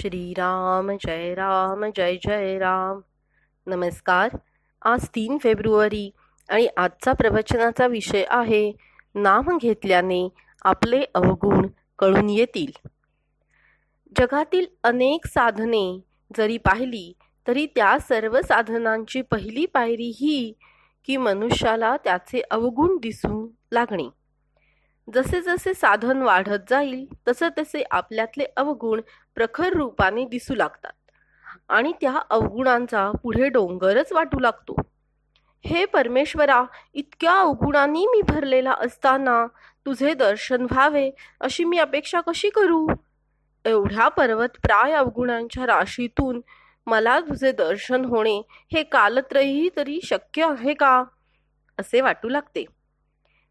श्रीराम जय राम जय जय राम. नमस्कार. आज तीन फेब्रुवारी आणि आजचा प्रवचनाचा विषय आहे नाम घेतल्याने आपले अवगुण कळून येतील. जगातील अनेक साधने जरी पाहिली तरी त्या सर्व साधनांची पहिली पायरी ही की मनुष्याला त्याचे अवगुण दिसू लागणे. जसे जसे साधन वाढत जाईल तसे तसे आपल्यातले अवगुण प्रखर रूपाने दिसू लागतात. आणि त्या अवगुणांचा पुढे डोंगरच वाटू लागतो. हे परमेश्वरा इतक्या अवगुणांनी मी भरलेला असताना तुझे दर्शन व्हावे अशी मी अपेक्षा कशी करू? एवढ्या पर्वत प्राय अवगुणांच्या राशीतून मला तुझे दर्शन होणे हे कालत्रयी तरी शक्य आहे का? असे वाटू लागते.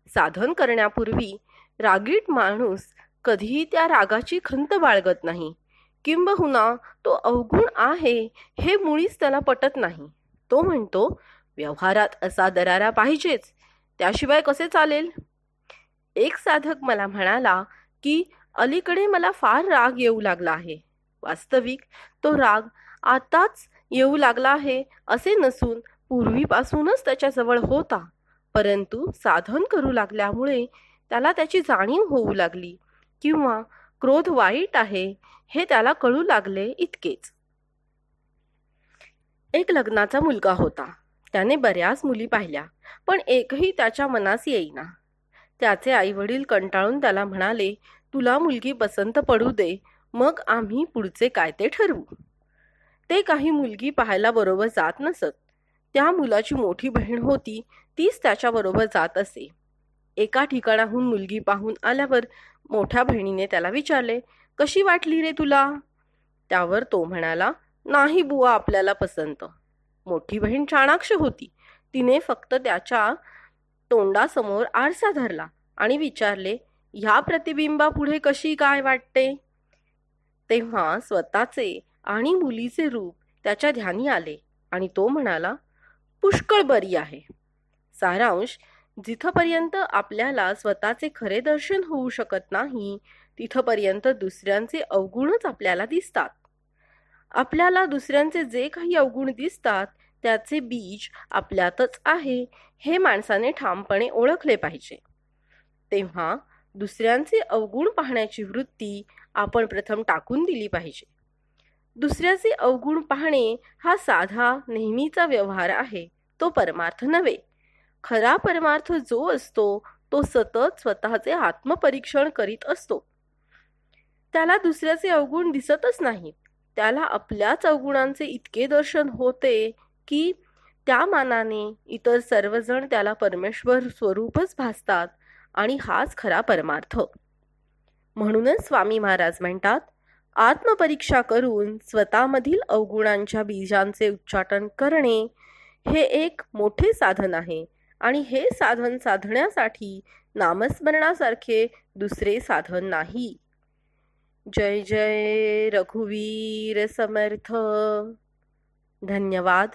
साधन करण्यापूर्वी रागीट माणूस कधीही त्या रागाची खंत बाळगत नाही. किंबहुना तो अवगुण आहे हे मुळीच त्याला पटत नाही. तो म्हणतो व्यवहारात असा दरारा पाहिजेच. त्याशिवाय कसे चालेल? एक साधक मला म्हणाला की अलीकडे मला फार राग येऊ लागला आहे. वास्तविक तो राग आताच येऊ लागला आहे असे नसून पूर्वीपासूनच त्याच्याजवळ होता. परंतु साधन करू लागल्यामुळे त्याला त्याची जाणीव होऊ लागली किंवा क्रोध वाईट आहे हे त्याला कळू लागले इतकेच. एक लग्नाचा मुलगा होता. त्याने बऱ्याच मुली पाहिल्या पण एकही त्याच्या मनास येईना. त्याचे आई वडील कंटाळून त्याला म्हणाले तुला मुलगी पसंत पडू दे मग आम्ही पुढचे काय ते ठरवू. ते काही मुलगी पाहायला बरोबर जात नसत. त्या मुलाची मोठी बहीण होती तीच त्याच्याबरोबर जात असे. एका ठिकाणाहून मुलगी पाहून आल्यावर मोठ्या बहिणीने त्याला विचारले कशी वाटली रे तुला? त्यावर तो म्हणाला नाही बुवा आपल्याला पसंत. मोठी बहीण चाणाक्ष होती. तिने फक्त त्याच्या तोंडासमोर आरसा धरला आणि विचारले ह्या प्रतिबिंबापुढे कशी काय वाटते? तेव्हा स्वतःचे आणि मुलीचे रूप त्याच्या ध्यानी आले आणि तो म्हणाला पुष्कळ बरी आहे. सारांश जिथपर्यंत आपल्याला स्वतःचे खरे दर्शन होऊ शकत नाही तिथपर्यंत दुसऱ्यांचे अवगुणच आपल्याला दिसतात. आपल्याला दुसऱ्यांचे जे काही अवगुण दिसतात त्याचे बीज आपल्यातच आहे हे माणसाने ठामपणे ओळखले पाहिजे. तेव्हा दुसऱ्यांचे अवगुण पाहण्याची वृत्ती आपण प्रथम टाकून दिली पाहिजे. दुसऱ्याचे अवगुण पाहणे हा साधा नेहमीचा व्यवहार आहे तो परमार्थ नव्हे. खरा परमार्थ जो असतो तो सतत स्वतःचे आत्मपरीक्षण करीत असतो. त्याला दुसऱ्याचे अवगुण दिसतच नाहीत त्याला आपल्याच अवगुणांचे इतके दर्शन होते की त्या मानाने इतर सर्वजण त्याला परमेश्वर स्वरूपच भासतात आणि हाच खरा परमार्थ. म्हणूनच स्वामी महाराज म्हणतात आत्मपरीक्षा करून स्वतःमधील अवगुणांच्या बीजांचे उच्चाटन करणे हे एक मोठे साधन आहे. आणि हे साधन साधण्यासाठी नामस्मरणासारखे दुसरे साधन नाही. जय जय रघुवीर समर्थ. धन्यवाद.